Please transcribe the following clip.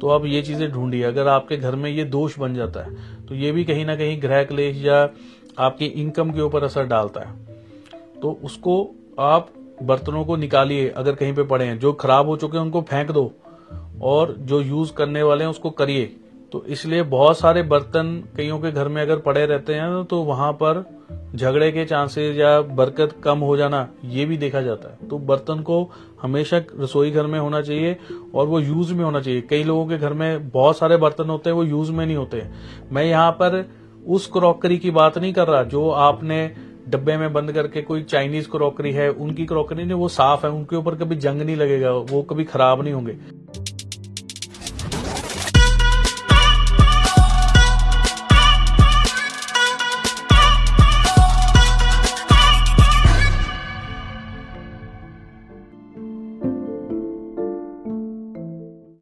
तो आप ये चीज़ें ढूंढिए। अगर आपके घर में ये दोष बन जाता है तो ये भी कहीं ना कहीं ग्रह क्लेश या आपकी इनकम के ऊपर असर डालता है। तो उसको आप बर्तनों को निकालिए, अगर कहीं पे पड़े हैं। जो खराब हो चुके हैं, उनको फेंक दो और जो यूज़ करने वाले हैं, उसको करिए। तो इसलिए बहुत सारे बर्तन कईयों के घर में अगर पड़े रहते हैं तो वहाँ पर झगड़े के चांसेस या बरकत कम हो जाना, ये भी देखा जाता है। तो बर्तन को हमेशा रसोई घर में होना चाहिए और वो यूज़ में होना चाहिए। कई लोगों के घर में बहुत सारे बर्तन होते हैं, वो यूज़ में नहीं होते। मैं यहाँ पर उस क्रॉकरी की बात नहीं कर रहा जो आपने डब्बे में बंद करके कोई चाइनीज़ क्रॉकरी है, उनकी क्रॉकरी नहीं, वो साफ़ है, उनके ऊपर कभी जंग नहीं लगेगा, वो कभी खराब नहीं होंगे।